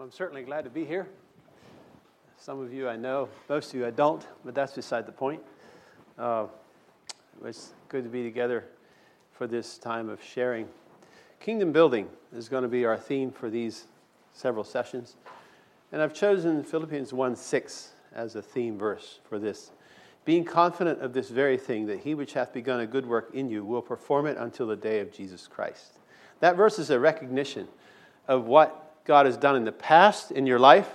Well, I'm certainly glad to be here. Some of you I know, most of you I don't, but that's beside the point. Uh, it's good to be together for this time of sharing. Kingdom building is going to be our theme for these several sessions. And I've chosen Philippians 1 6 as a theme verse for this. Being confident of this very thing, that he which hath begun a good work in you will perform it until the day of Jesus Christ. That verse is a recognition of what God has done in the past in your life,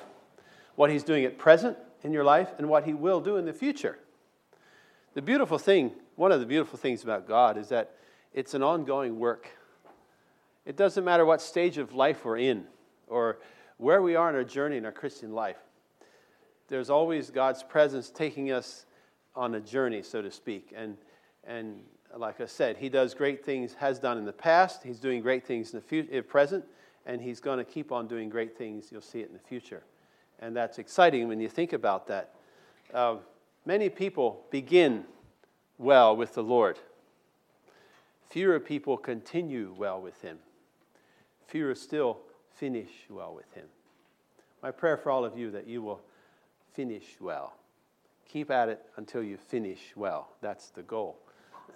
what He's doing at present in your life, and what He will do in the future. The beautiful thing, one of the beautiful things about God is that it's an ongoing work. It doesn't matter what stage of life we're in or where we are in our journey in our Christian life. There's always God's presence taking us on a journey, so to speak. And, and like I said, He does great things, has done in the past. He's doing great things in the future, present and he's going to keep on doing great things. You'll see it in the future. And that's exciting when you think about that. Uh, many people begin well with the Lord, fewer people continue well with him, fewer still finish well with him. My prayer for all of you that you will finish well. Keep at it until you finish well. That's the goal.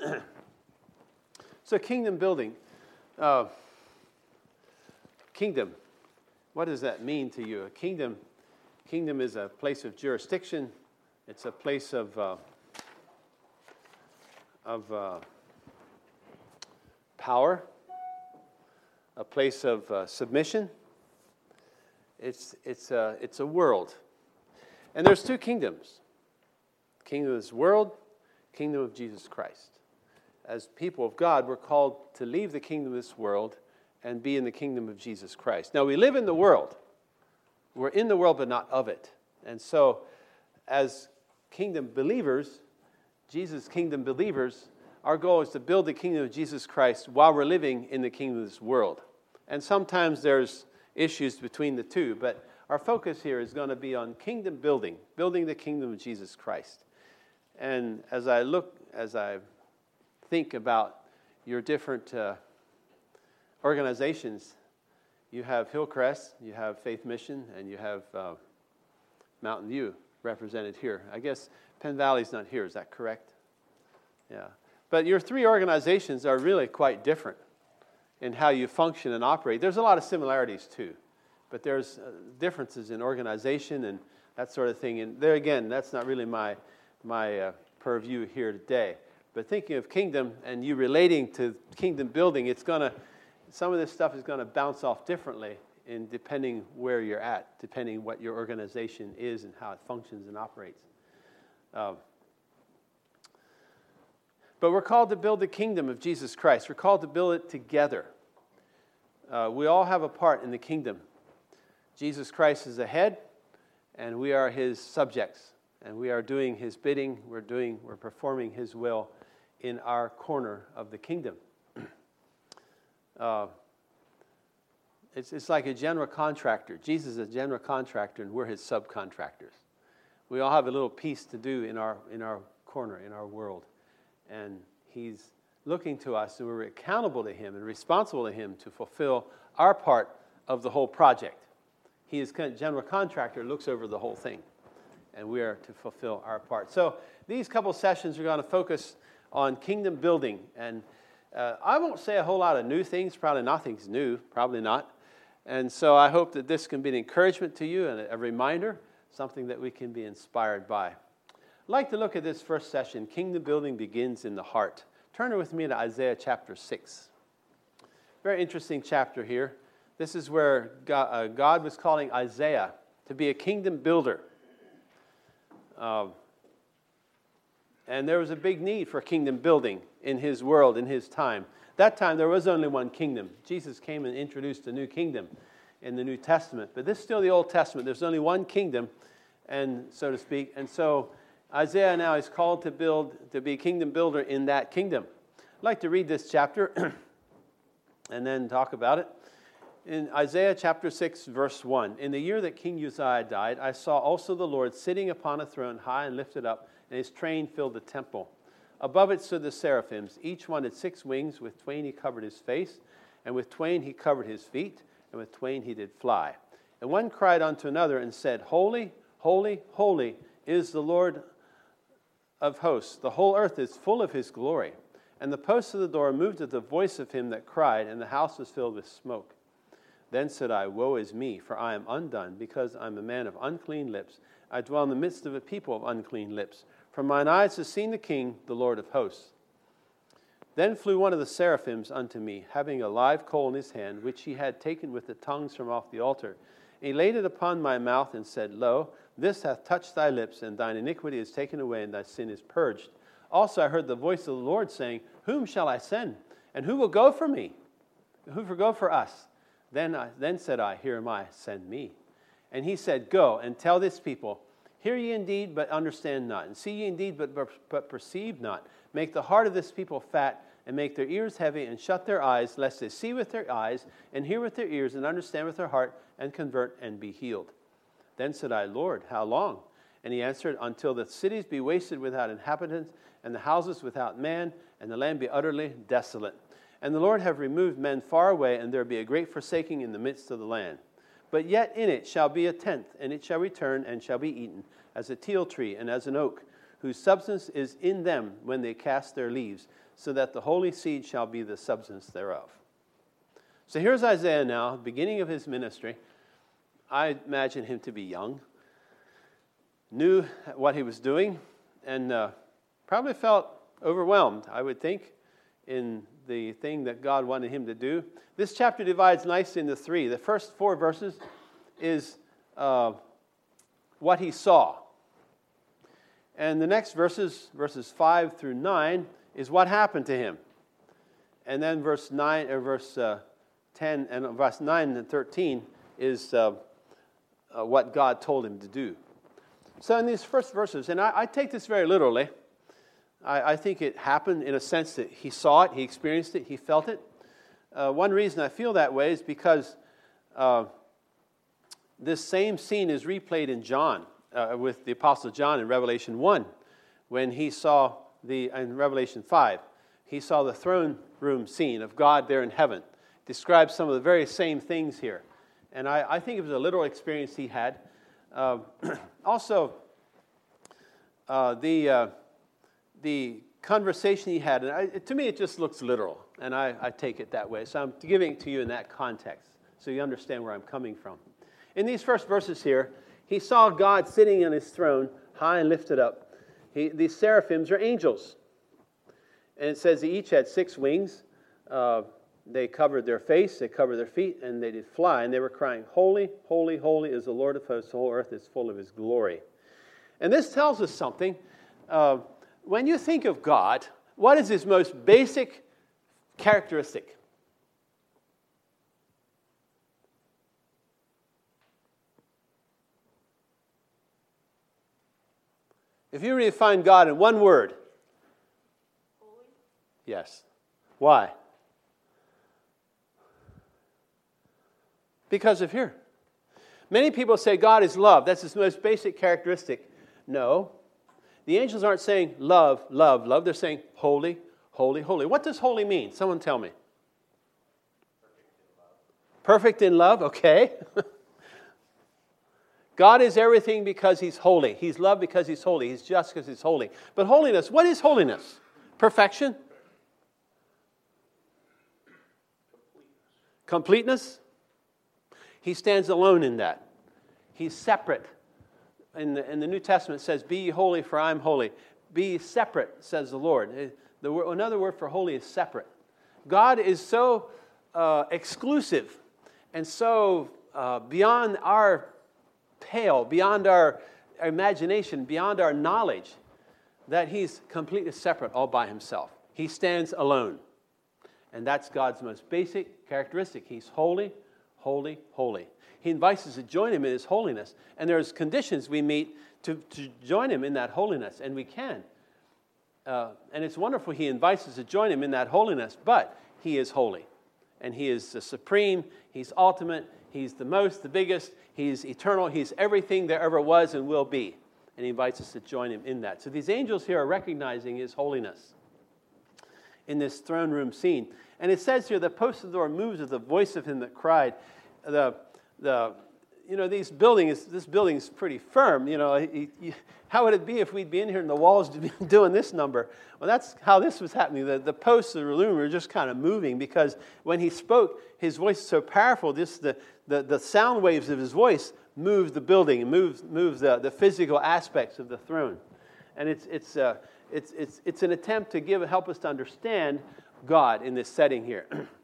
so, kingdom building. Uh, kingdom. What does that mean to you? A kingdom, kingdom is a place of jurisdiction. It's a place of uh, of uh, power, a place of uh, submission. It's it's a it's a world, and there's two kingdoms: kingdom of this world, kingdom of Jesus Christ. As people of God, we're called to leave the kingdom of this world and be in the kingdom of Jesus Christ. Now, we live in the world. We're in the world, but not of it. And so, as kingdom believers, Jesus' kingdom believers, our goal is to build the kingdom of Jesus Christ while we're living in the kingdom of this world. And sometimes there's issues between the two, but our focus here is going to be on kingdom building, building the kingdom of Jesus Christ. And as I look, as I think about your different uh, organizations. You have Hillcrest, you have Faith Mission, and you have uh, Mountain View represented here. I guess Penn Valley's not here, is that correct? Yeah. But your three organizations are really quite different in how you function and operate. There's a lot of similarities too, but there's uh, differences in organization and that sort of thing. And there again, that's not really my, my uh, purview here today. But thinking of kingdom and you relating to kingdom building, it's going to some of this stuff is going to bounce off differently in depending where you're at, depending what your organization is and how it functions and operates. Um, but we're called to build the kingdom of Jesus Christ. We're called to build it together. Uh, we all have a part in the kingdom. Jesus Christ is the head, and we are his subjects. And we are doing his bidding, we're, doing, we're performing his will in our corner of the kingdom. Uh, it's, it's like a general contractor. Jesus is a general contractor, and we're his subcontractors. We all have a little piece to do in our, in our corner, in our world. And he's looking to us, and we're accountable to him and responsible to him to fulfill our part of the whole project. He is general contractor, looks over the whole thing, and we are to fulfill our part. So these couple sessions are going to focus on kingdom building and uh, I won't say a whole lot of new things, probably nothing's new, probably not. And so I hope that this can be an encouragement to you and a reminder, something that we can be inspired by. I'd like to look at this first session Kingdom Building Begins in the Heart. Turn with me to Isaiah chapter 6. Very interesting chapter here. This is where God, uh, God was calling Isaiah to be a kingdom builder. Um, and there was a big need for kingdom building in his world, in his time. That time, there was only one kingdom. Jesus came and introduced a new kingdom in the New Testament. But this is still the Old Testament. There's only one kingdom, and so to speak. And so Isaiah now is called to build, to be kingdom builder in that kingdom. I'd like to read this chapter and then talk about it. In Isaiah chapter 6, verse 1 In the year that King Uzziah died, I saw also the Lord sitting upon a throne high and lifted up and his train filled the temple. Above it stood the seraphims. Each one had six wings. With twain he covered his face, and with twain he covered his feet, and with twain he did fly. And one cried unto another and said, Holy, holy, holy is the Lord of hosts. The whole earth is full of his glory. And the posts of the door moved at the voice of him that cried, and the house was filled with smoke. Then said I, Woe is me, for I am undone, because I am a man of unclean lips. I dwell in the midst of a people of unclean lips. For mine eyes have seen the King, the Lord of hosts. Then flew one of the seraphims unto me, having a live coal in his hand, which he had taken with the tongues from off the altar. And he laid it upon my mouth and said, Lo, this hath touched thy lips, and thine iniquity is taken away, and thy sin is purged. Also I heard the voice of the Lord saying, Whom shall I send? And who will go for me? Who will go for us? Then, I, then said I, Here am I, send me. And he said, Go and tell this people, Hear ye indeed, but understand not, and see ye indeed, but, but perceive not. Make the heart of this people fat, and make their ears heavy, and shut their eyes, lest they see with their eyes, and hear with their ears, and understand with their heart, and convert, and be healed. Then said I, Lord, how long? And he answered, Until the cities be wasted without inhabitants, and the houses without man, and the land be utterly desolate. And the Lord have removed men far away, and there be a great forsaking in the midst of the land. But yet in it shall be a tenth, and it shall return and shall be eaten, as a teil tree and as an oak, whose substance is in them when they cast their leaves, so that the holy seed shall be the substance thereof. So here's Isaiah now, beginning of his ministry. I imagine him to be young, knew what he was doing, and uh, probably felt overwhelmed, I would think, in the thing that God wanted him to do. This chapter divides nicely into three. The first four verses is uh, what he saw. And the next verses, verses 5 through 9, is what happened to him. And then verse 9, or verse uh, 10 and verse 9 and 13 is uh, uh, what God told him to do. So in these first verses, and I, I take this very literally, I, I, think it happened in a sense that he saw it, he experienced it, he felt it. Uh, one reason I feel that way is because uh, this same scene is replayed in John, uh, with the Apostle John in Revelation 1, when he saw the, in Revelation 5, he saw the throne room scene of God there in heaven. Describes some of the very same things here. And I, I think it was a literal experience he had. Uh, also, uh, the uh, the conversation he had, and I, to me it just looks literal, and I, I take it that way. So I'm giving it to you in that context so you understand where I'm coming from. In these first verses here, he saw God sitting on his throne, high and lifted up. He, these seraphims are angels. And it says they each had six wings. Uh, they covered their face, they covered their feet, and they did fly. And they were crying, Holy, holy, holy is the Lord of hosts. The whole earth is full of his glory. And this tells us something. Uh, when you think of God, what is his most basic characteristic? If you define God in one word, Holy. yes. Why? Because of here. Many people say God is love. That's his most basic characteristic. No, the angels aren't saying love, love, love. They're saying holy, holy, holy. What does holy mean? Someone tell me. Perfect in love, okay. God is everything because He's holy. He's love because He's holy. He's just because He's holy. But holiness, what is holiness? Perfection? Completeness? He stands alone in that. He's separate in the, in the New Testament says, Be holy, for I am holy. Be separate, says the Lord. Eh, the, another word for holy is separate. God is so uh, exclusive and so uh, beyond our pale, beyond our imagination, beyond our knowledge, that He's completely separate all by Himself. He stands alone. And that's God's most basic characteristic. He's holy, holy, holy. He invites us to join him in his holiness. And there's conditions we meet to, to join him in that holiness, and we can. Uh, and it's wonderful he invites us to join him in that holiness, but he is holy. And he is the supreme, he's ultimate, he's the most, the biggest, he's eternal, he's everything there ever was and will be. And he invites us to join him in that. So these angels here are recognizing his holiness in this throne room scene. And it says here, the post of the door moves with the voice of him that cried. The, the, you know, these buildings, this building is pretty firm. You know, how would it be if we'd be in here and the walls doing this number? Well, that's how this was happening. The, the posts of the room were just kind of moving because when he spoke, his voice is so powerful, just the, the, the sound waves of his voice moved the building and moved, moved the, the physical aspects of the throne. And it's, it's, uh, it's, it's, it's an attempt to give, help us to understand God in this setting here.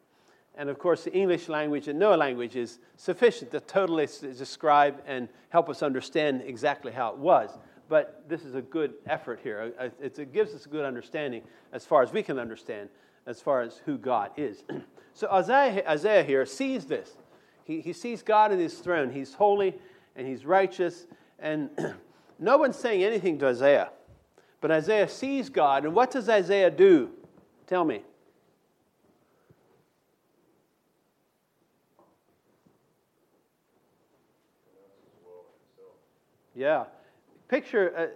And of course, the English language and no language is sufficient to totally describe and help us understand exactly how it was. But this is a good effort here. It gives us a good understanding as far as we can understand, as far as who God is. so Isaiah, Isaiah here sees this. He, he sees God in his throne. He's holy and he's righteous. And no one's saying anything to Isaiah. But Isaiah sees God. And what does Isaiah do? Tell me. Yeah. Picture, uh, uh,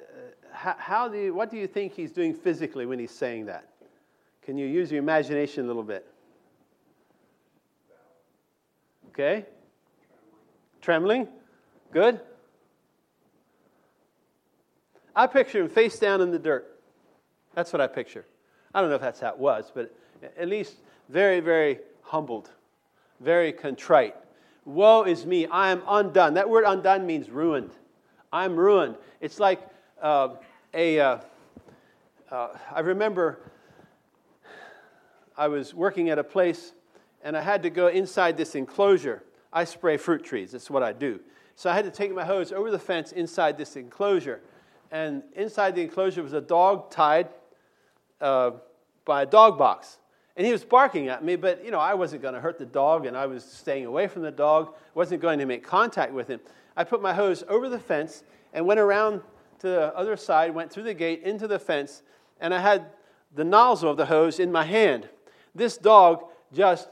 how, how, do you, what do you think he's doing physically when he's saying that? Can you use your imagination a little bit? Okay? Trembling. Good. I picture him face down in the dirt. That's what I picture. I don't know if that's how it was, but at least very, very humbled, very contrite. Woe is me, I am undone. That word undone means ruined. I'm ruined. It's like uh, a. Uh, uh, I remember I was working at a place and I had to go inside this enclosure. I spray fruit trees, that's what I do. So I had to take my hose over the fence inside this enclosure. And inside the enclosure was a dog tied uh, by a dog box. And he was barking at me, but you know, I wasn't going to hurt the dog and I was staying away from the dog, wasn't going to make contact with him. I put my hose over the fence and went around to the other side, went through the gate into the fence, and I had the nozzle of the hose in my hand. This dog just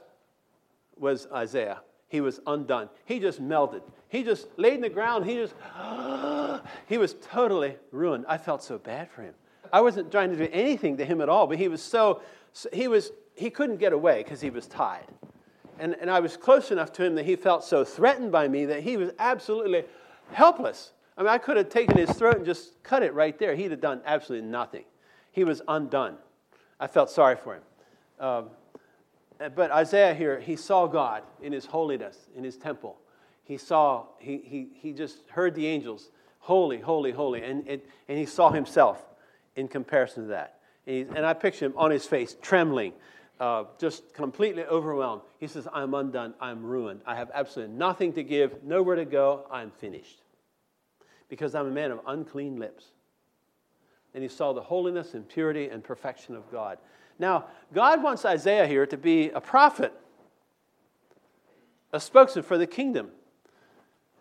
was Isaiah. He was undone. He just melted. He just laid in the ground. He just, he was totally ruined. I felt so bad for him. I wasn't trying to do anything to him at all, but he was so, he was, he couldn't get away because he was tied and, and I was close enough to him that he felt so threatened by me that he was absolutely helpless. I mean, I could have taken his throat and just cut it right there. He'd have done absolutely nothing. He was undone. I felt sorry for him. Um, but Isaiah here, he saw God in his holiness, in his temple. He saw, he, he, he just heard the angels, holy, holy, holy. And, and, and he saw himself in comparison to that. And, he, and I picture him on his face, trembling, uh, just completely overwhelmed. He says, I'm undone. I'm ruined. I have absolutely nothing to give, nowhere to go. I'm finished. Because I'm a man of unclean lips. And he saw the holiness and purity and perfection of God. Now, God wants Isaiah here to be a prophet, a spokesman for the kingdom.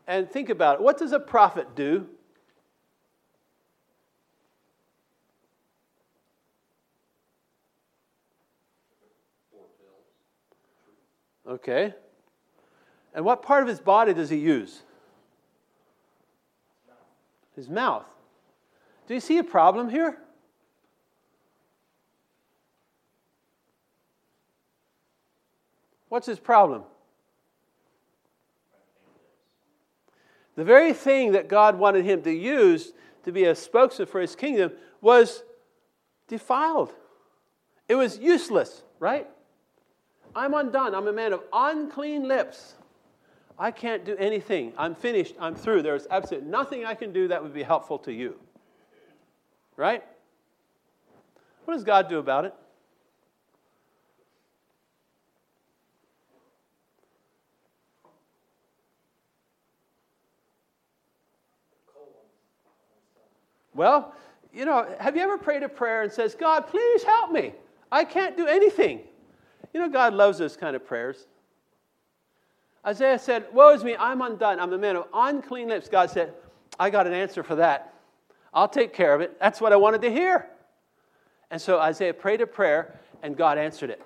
And think about it. What does a prophet do? Okay. And what part of his body does he use? His mouth. Do you see a problem here? What's his problem? The very thing that God wanted him to use to be a spokesman for his kingdom was defiled. It was useless, right? I'm undone. I'm a man of unclean lips. I can't do anything. I'm finished. I'm through. There's absolutely nothing I can do that would be helpful to you. Right? What does God do about it? Well, you know, have you ever prayed a prayer and says, God, please help me? I can't do anything. You know, God loves those kind of prayers. Isaiah said, Woe is me, I'm undone. I'm a man of unclean lips. God said, I got an answer for that. I'll take care of it. That's what I wanted to hear. And so Isaiah prayed a prayer, and God answered it.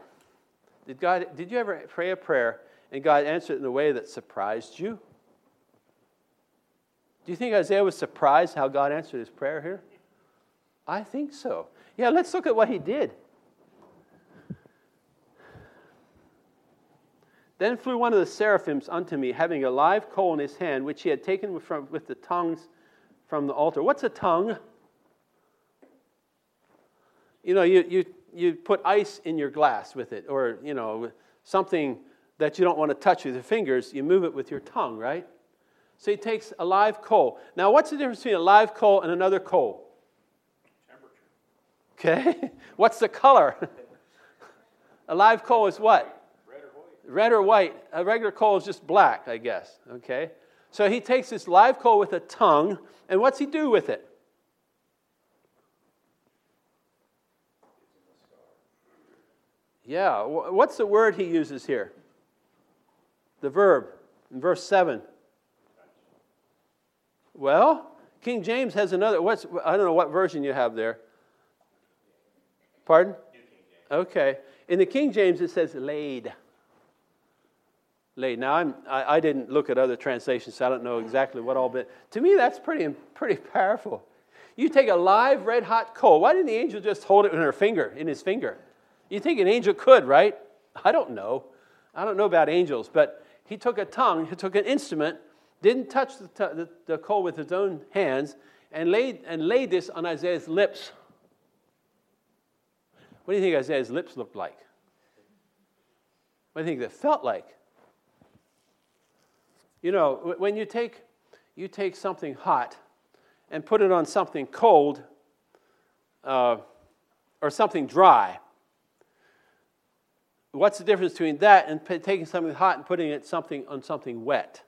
Did, God, did you ever pray a prayer and God answered it in a way that surprised you? Do you think Isaiah was surprised how God answered his prayer here? I think so. Yeah, let's look at what he did. Then flew one of the seraphims unto me, having a live coal in his hand, which he had taken from, with the tongues from the altar. What's a tongue? You know, you, you, you put ice in your glass with it, or, you know, something that you don't want to touch with your fingers, you move it with your tongue, right? So he takes a live coal. Now, what's the difference between a live coal and another coal? Temperature. Okay. what's the color? a live coal is what? Red or white. Red or white. A regular coal is just black, I guess. Okay. So he takes this live coal with a tongue, and what's he do with it? Yeah, what's the word he uses here? The verb in verse 7. Well, King James has another. What's, I don't know what version you have there. Pardon? Okay. In the King James, it says laid. Now, I'm, I, I didn't look at other translations, so I don't know exactly what all, but to me, that's pretty, pretty powerful. You take a live red hot coal. Why didn't the angel just hold it in her finger, in his finger? You think an angel could, right? I don't know. I don't know about angels, but he took a tongue, he took an instrument, didn't touch the, t- the, the coal with his own hands, and laid, and laid this on Isaiah's lips. What do you think Isaiah's lips looked like? What do you think they felt like? You know, when you take, you take something hot and put it on something cold uh, or something dry, what's the difference between that and p- taking something hot and putting it something on something wet?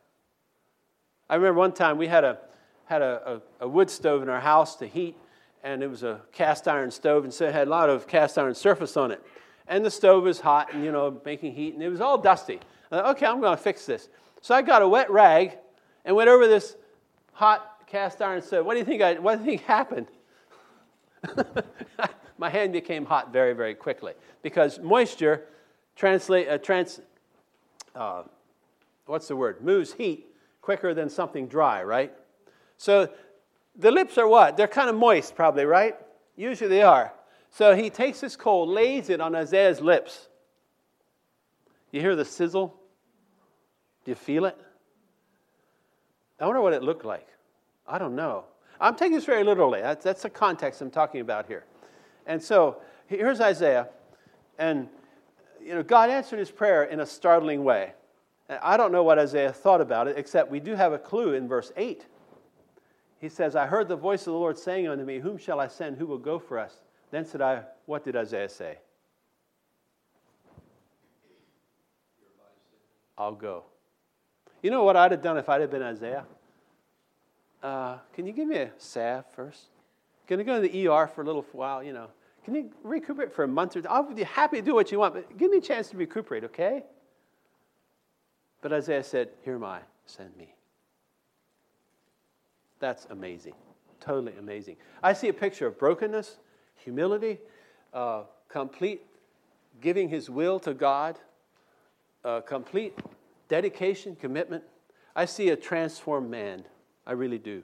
I remember one time we had a had a, a, a, wood stove in our house to heat, and it was a cast iron stove, and so it had a lot of cast iron surface on it. And the stove was hot and you know making heat, and it was all dusty. Thought, okay, I'm going to fix this. So I got a wet rag and went over this hot cast iron stove. What do you think? I, what do you think happened? My hand became hot very, very quickly because moisture translate, uh, trans, uh, what's the word? Moves heat quicker than something dry, right? So the lips are what? They're kind of moist, probably, right? Usually they are. So he takes this coal, lays it on Isaiah's lips. You hear the sizzle? Do you feel it? I wonder what it looked like. I don't know. I'm taking this very literally. That's, that's the context I'm talking about here. And so here's Isaiah, and you know, God answered his prayer in a startling way. I don't know what Isaiah thought about it, except we do have a clue in verse 8. He says, I heard the voice of the Lord saying unto me, Whom shall I send? Who will go for us? Then said I, What did Isaiah say? I'll go. You know what I'd have done if I'd have been Isaiah? Uh, can you give me a salve first? Can I go to the ER for a little while? You know, can you recuperate for a month or two? I'll be happy to do what you want, but give me a chance to recuperate, okay? But Isaiah said, Here am I, send me. That's amazing. Totally amazing. I see a picture of brokenness, humility, uh, complete giving his will to God, uh, complete dedication, commitment. I see a transformed man. I really do.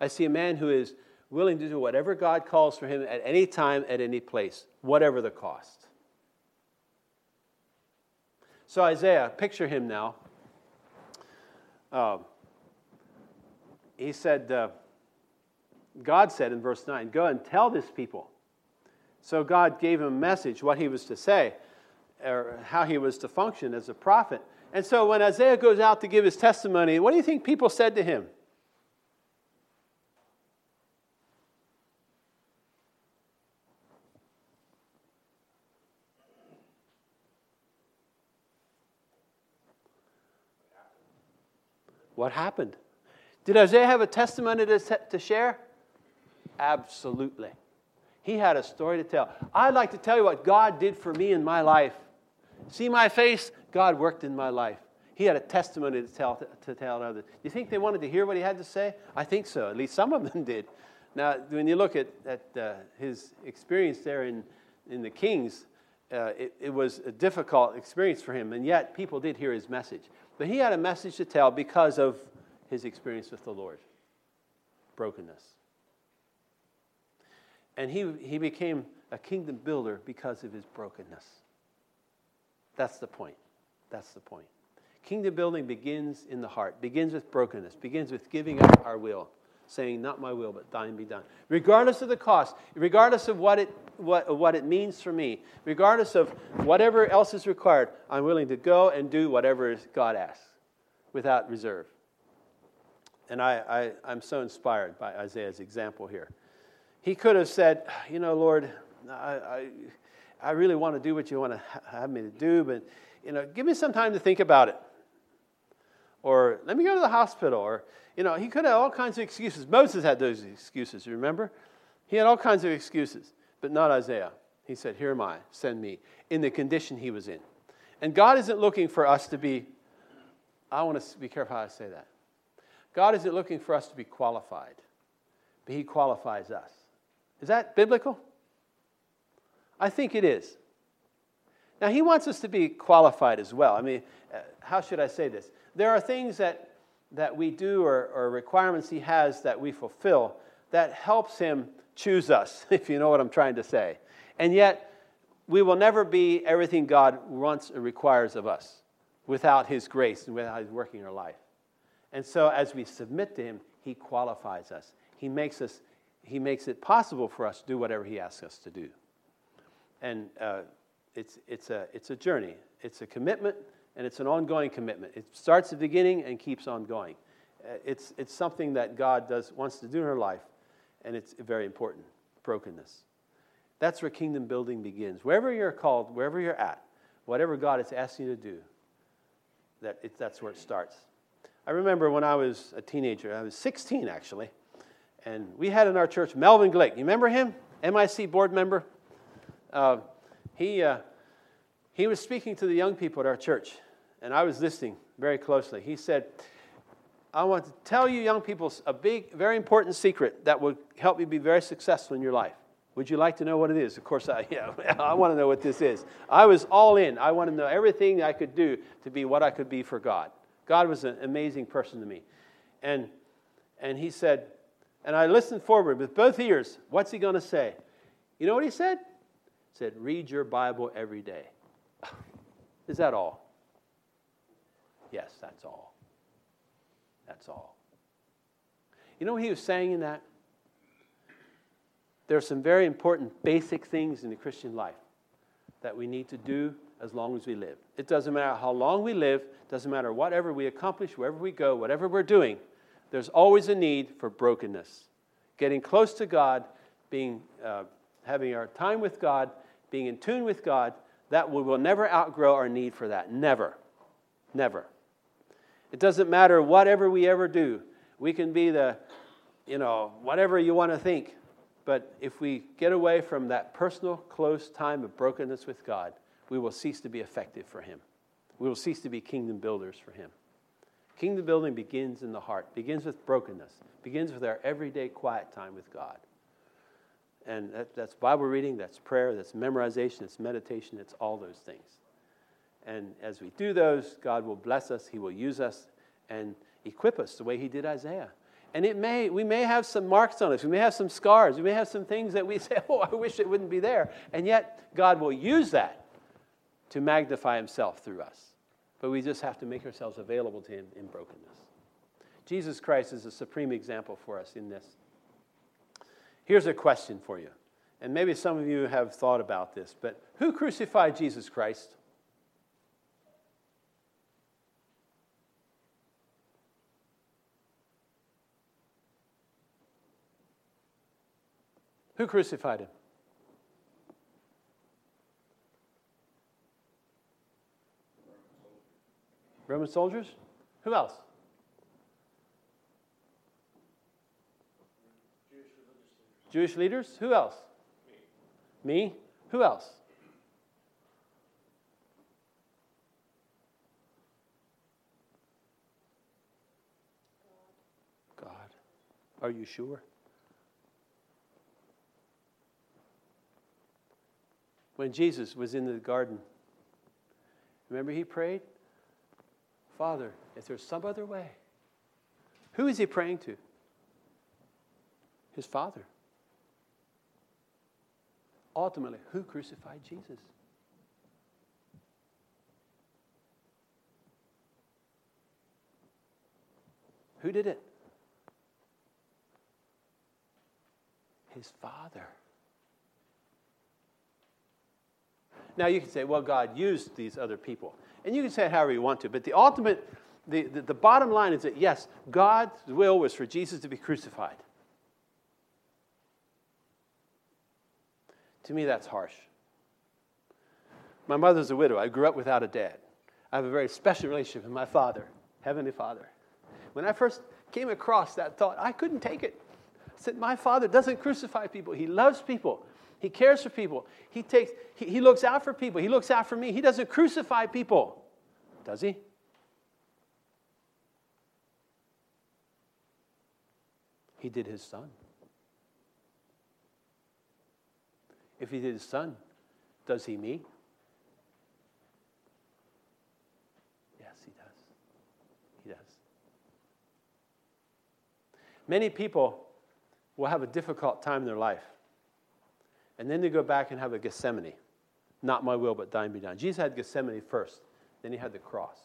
I see a man who is willing to do whatever God calls for him at any time, at any place, whatever the cost. So, Isaiah, picture him now. Uh, he said, uh, God said in verse 9, Go and tell this people. So, God gave him a message, what he was to say, or how he was to function as a prophet. And so, when Isaiah goes out to give his testimony, what do you think people said to him? What happened? Did Isaiah have a testimony to, to share? Absolutely. He had a story to tell. I'd like to tell you what God did for me in my life. See my face? God worked in my life. He had a testimony to tell to tell others. Do you think they wanted to hear what he had to say? I think so. At least some of them did. Now, when you look at, at uh, his experience there in, in the Kings, uh, it, it was a difficult experience for him, and yet people did hear his message. But he had a message to tell because of his experience with the Lord brokenness. And he, he became a kingdom builder because of his brokenness. That's the point. That's the point. Kingdom building begins in the heart, begins with brokenness, begins with giving up our will, saying, Not my will, but thine be done. Regardless of the cost, regardless of what it, what, what it means for me, regardless of whatever else is required, I'm willing to go and do whatever God asks without reserve. And I, I, am so inspired by Isaiah's example here. He could have said, You know, Lord, I, I, I really want to do what you want to have me to do, but, you know, give me some time to think about it or let me go to the hospital, or, you know, he could have all kinds of excuses. Moses had those excuses, remember? He had all kinds of excuses, but not Isaiah. He said, Here am I, send me, in the condition he was in. And God isn't looking for us to be, I want to be careful how I say that. God isn't looking for us to be qualified, but he qualifies us. Is that biblical? I think it is. Now, he wants us to be qualified as well. I mean, uh, how should I say this? there are things that, that we do or, or requirements he has that we fulfill that helps him choose us, if you know what I'm trying to say. And yet, we will never be everything God wants or requires of us without his grace and without his working in our life. And so, as we submit to him, he qualifies us. He makes, us, he makes it possible for us to do whatever he asks us to do. And uh, it's, it's, a, it's a journey, it's a commitment, and it's an ongoing commitment. It starts at the beginning and keeps on going. Uh, it's, it's something that God does, wants to do in her life, and it's very important brokenness. That's where kingdom building begins. Wherever you're called, wherever you're at, whatever God is asking you to do, that it, that's where it starts. I remember when I was a teenager, I was 16 actually, and we had in our church Melvin Glick. You remember him? MIC board member? Uh, he, uh, he was speaking to the young people at our church, and I was listening very closely. He said, I want to tell you, young people, a big, very important secret that will help you be very successful in your life. Would you like to know what it is? Of course, I, yeah, I want to know what this is. I was all in. I want to know everything I could do to be what I could be for God. God was an amazing person to me. And, and he said, and I listened forward with both ears. What's he going to say? You know what he said? Said, read your Bible every day. Is that all? Yes, that's all. That's all. You know what he was saying in that? There are some very important basic things in the Christian life that we need to do as long as we live. It doesn't matter how long we live, doesn't matter whatever we accomplish, wherever we go, whatever we're doing, there's always a need for brokenness. Getting close to God, being, uh, having our time with God, being in tune with God, that we will never outgrow our need for that. Never. Never. It doesn't matter whatever we ever do. We can be the, you know, whatever you want to think. But if we get away from that personal, close time of brokenness with God, we will cease to be effective for Him. We will cease to be kingdom builders for Him. Kingdom building begins in the heart, begins with brokenness, begins with our everyday quiet time with God. And that, that's Bible reading, that's prayer, that's memorization, it's meditation, it's all those things. And as we do those, God will bless us, He will use us, and equip us the way He did Isaiah. And it may, we may have some marks on us, we may have some scars, we may have some things that we say, oh, I wish it wouldn't be there. And yet, God will use that to magnify Himself through us. But we just have to make ourselves available to Him in brokenness. Jesus Christ is a supreme example for us in this. Here's a question for you. And maybe some of you have thought about this, but who crucified Jesus Christ? Who crucified him? Roman soldiers? Who else? Leaders? Who else? Me. Me? Who else? God. Are you sure? When Jesus was in the garden, remember he prayed? Father, if there's some other way. Who is he praying to? His Father ultimately, who crucified Jesus? Who did it? His Father. Now you can say, well, God used these other people. And you can say however you want to, but the ultimate, the, the, the bottom line is that yes, God's will was for Jesus to be crucified. To me, that's harsh. My mother's a widow. I grew up without a dad. I have a very special relationship with my father, Heavenly Father. When I first came across that thought, I couldn't take it. I said, My father doesn't crucify people, he loves people. He cares for people. He, takes, he, he looks out for people. He looks out for me. He doesn't crucify people, does he? He did his son. If he did his son, does he me? Yes, he does. He does. Many people will have a difficult time in their life and then they go back and have a Gethsemane. Not my will, but thine be done. Jesus had Gethsemane first, then he had the cross.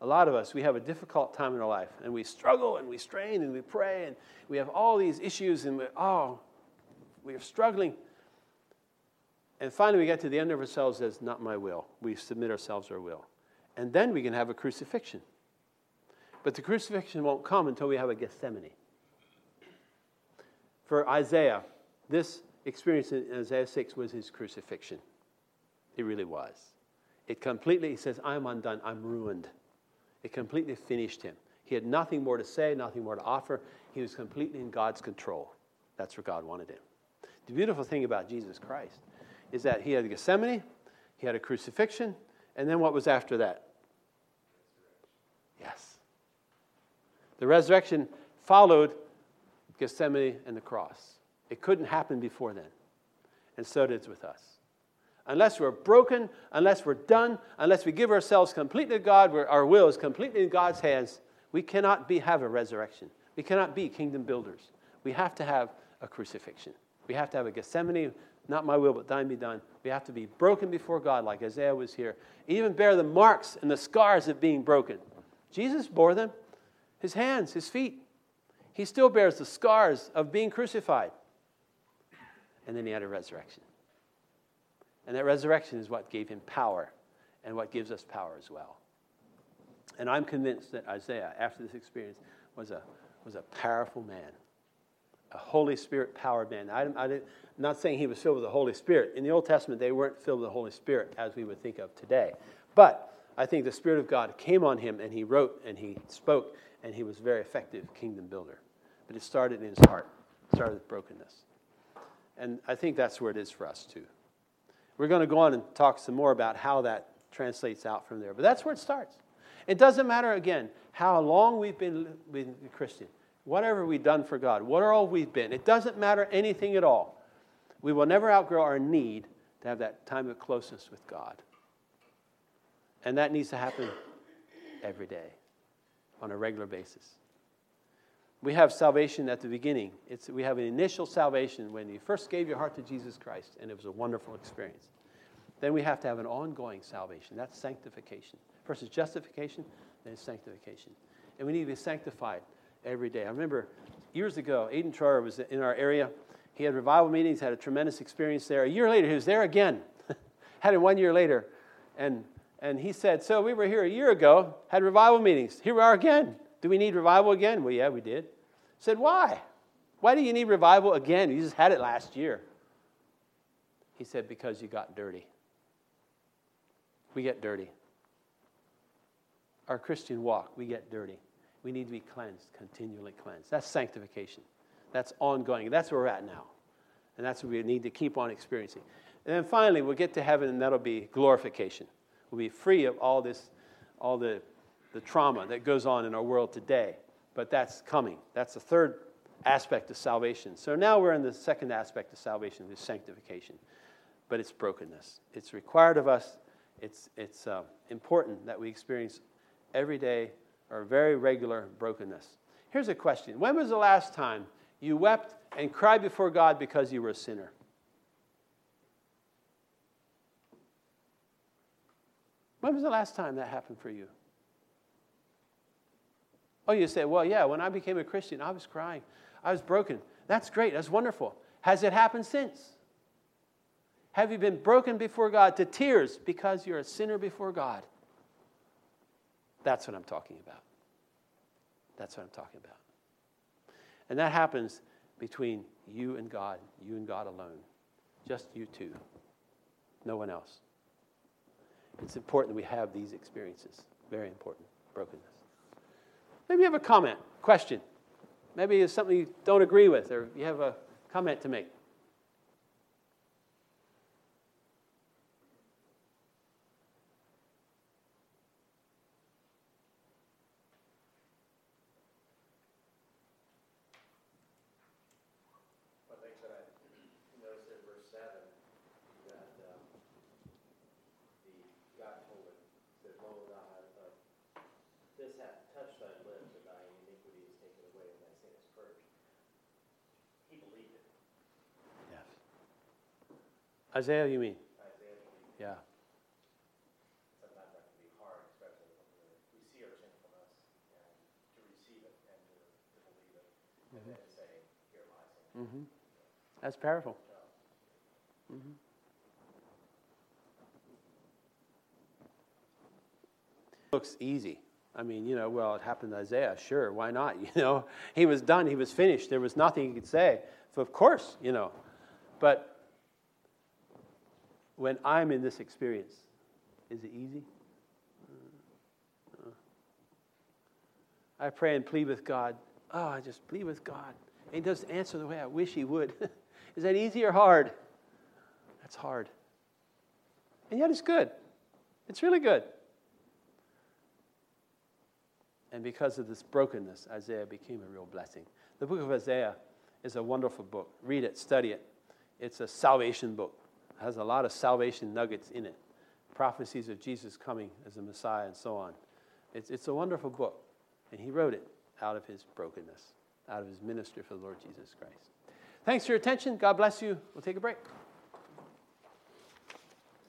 A lot of us, we have a difficult time in our life, and we struggle and we strain and we pray, and we have all these issues, and we oh, we are struggling. And finally, we get to the end of ourselves as not my will. We submit ourselves to our will. And then we can have a crucifixion. But the crucifixion won't come until we have a Gethsemane. For Isaiah, this experience in Isaiah 6 was his crucifixion. It really was. It completely, he says, I'm undone, I'm ruined. It completely finished him. He had nothing more to say, nothing more to offer. He was completely in God's control. That's where God wanted him. The beautiful thing about Jesus Christ is that he had Gethsemane, he had a crucifixion, and then what was after that? Yes. The resurrection followed Gethsemane and the cross. It couldn't happen before then. And so it is with us. Unless we're broken, unless we're done, unless we give ourselves completely to God, where our will is completely in God's hands, we cannot be, have a resurrection. We cannot be kingdom builders. We have to have a crucifixion. We have to have a Gethsemane, not my will, but thine be done. We have to be broken before God, like Isaiah was here. Even bear the marks and the scars of being broken. Jesus bore them, his hands, his feet. He still bears the scars of being crucified and then he had a resurrection. And that resurrection is what gave him power and what gives us power as well. And I'm convinced that Isaiah, after this experience, was a, was a powerful man, a Holy Spirit powered man. I, I am not saying he was filled with the Holy Spirit. In the Old Testament, they weren't filled with the Holy Spirit as we would think of today. But I think the Spirit of God came on him and he wrote and he spoke and he was a very effective kingdom builder. But it started in his heart, it started with brokenness. And I think that's where it is for us too. We're going to go on and talk some more about how that translates out from there. But that's where it starts. It doesn't matter, again, how long we've been, been a Christian, whatever we've done for God, what all we've been. It doesn't matter anything at all. We will never outgrow our need to have that time of closeness with God. And that needs to happen every day on a regular basis. We have salvation at the beginning. It's, we have an initial salvation when you first gave your heart to Jesus Christ, and it was a wonderful experience. Then we have to have an ongoing salvation. That's sanctification. First is justification, then sanctification. And we need to be sanctified every day. I remember years ago, Aiden Troyer was in our area. He had revival meetings, had a tremendous experience there. A year later, he was there again. had it one year later. And, and he said, So we were here a year ago, had revival meetings. Here we are again. Do we need revival again? Well, yeah, we did. Said, why? Why do you need revival again? You just had it last year. He said, because you got dirty. We get dirty. Our Christian walk, we get dirty. We need to be cleansed, continually cleansed. That's sanctification. That's ongoing. That's where we're at now. And that's what we need to keep on experiencing. And then finally, we'll get to heaven, and that'll be glorification. We'll be free of all this, all the the trauma that goes on in our world today. But that's coming. That's the third aspect of salvation. So now we're in the second aspect of salvation, which is sanctification. But it's brokenness. It's required of us. It's, it's uh, important that we experience every day or very regular brokenness. Here's a question When was the last time you wept and cried before God because you were a sinner? When was the last time that happened for you? Oh, you say, well, yeah, when I became a Christian, I was crying. I was broken. That's great. That's wonderful. Has it happened since? Have you been broken before God to tears because you're a sinner before God? That's what I'm talking about. That's what I'm talking about. And that happens between you and God, you and God alone. Just you two, no one else. It's important that we have these experiences. Very important. Brokenness. Maybe you have a comment, question. Maybe it's something you don't agree with, or you have a comment to make. Isaiah, you mean? Isaiah, Yeah. sometimes that can be hard, especially when we see our sinfulness and to receive it and to, to believe it, and then say, "Here my sin." Mm-hmm. That's powerful. Mm-hmm. Looks easy. I mean, you know, well, it happened to Isaiah. Sure, why not? You know, he was done. He was finished. There was nothing he could say. So of course, you know. But when I'm in this experience, is it easy? I pray and plead with God. Oh, I just plead with God. And He doesn't answer the way I wish He would. is that easy or hard? That's hard. And yet it's good. It's really good. And because of this brokenness, Isaiah became a real blessing. The book of Isaiah is a wonderful book. Read it, study it. It's a salvation book has a lot of salvation nuggets in it prophecies of Jesus coming as the Messiah and so on. It's, it's a wonderful book. And he wrote it out of his brokenness, out of his ministry for the Lord Jesus Christ. Thanks for your attention. God bless you. We'll take a break.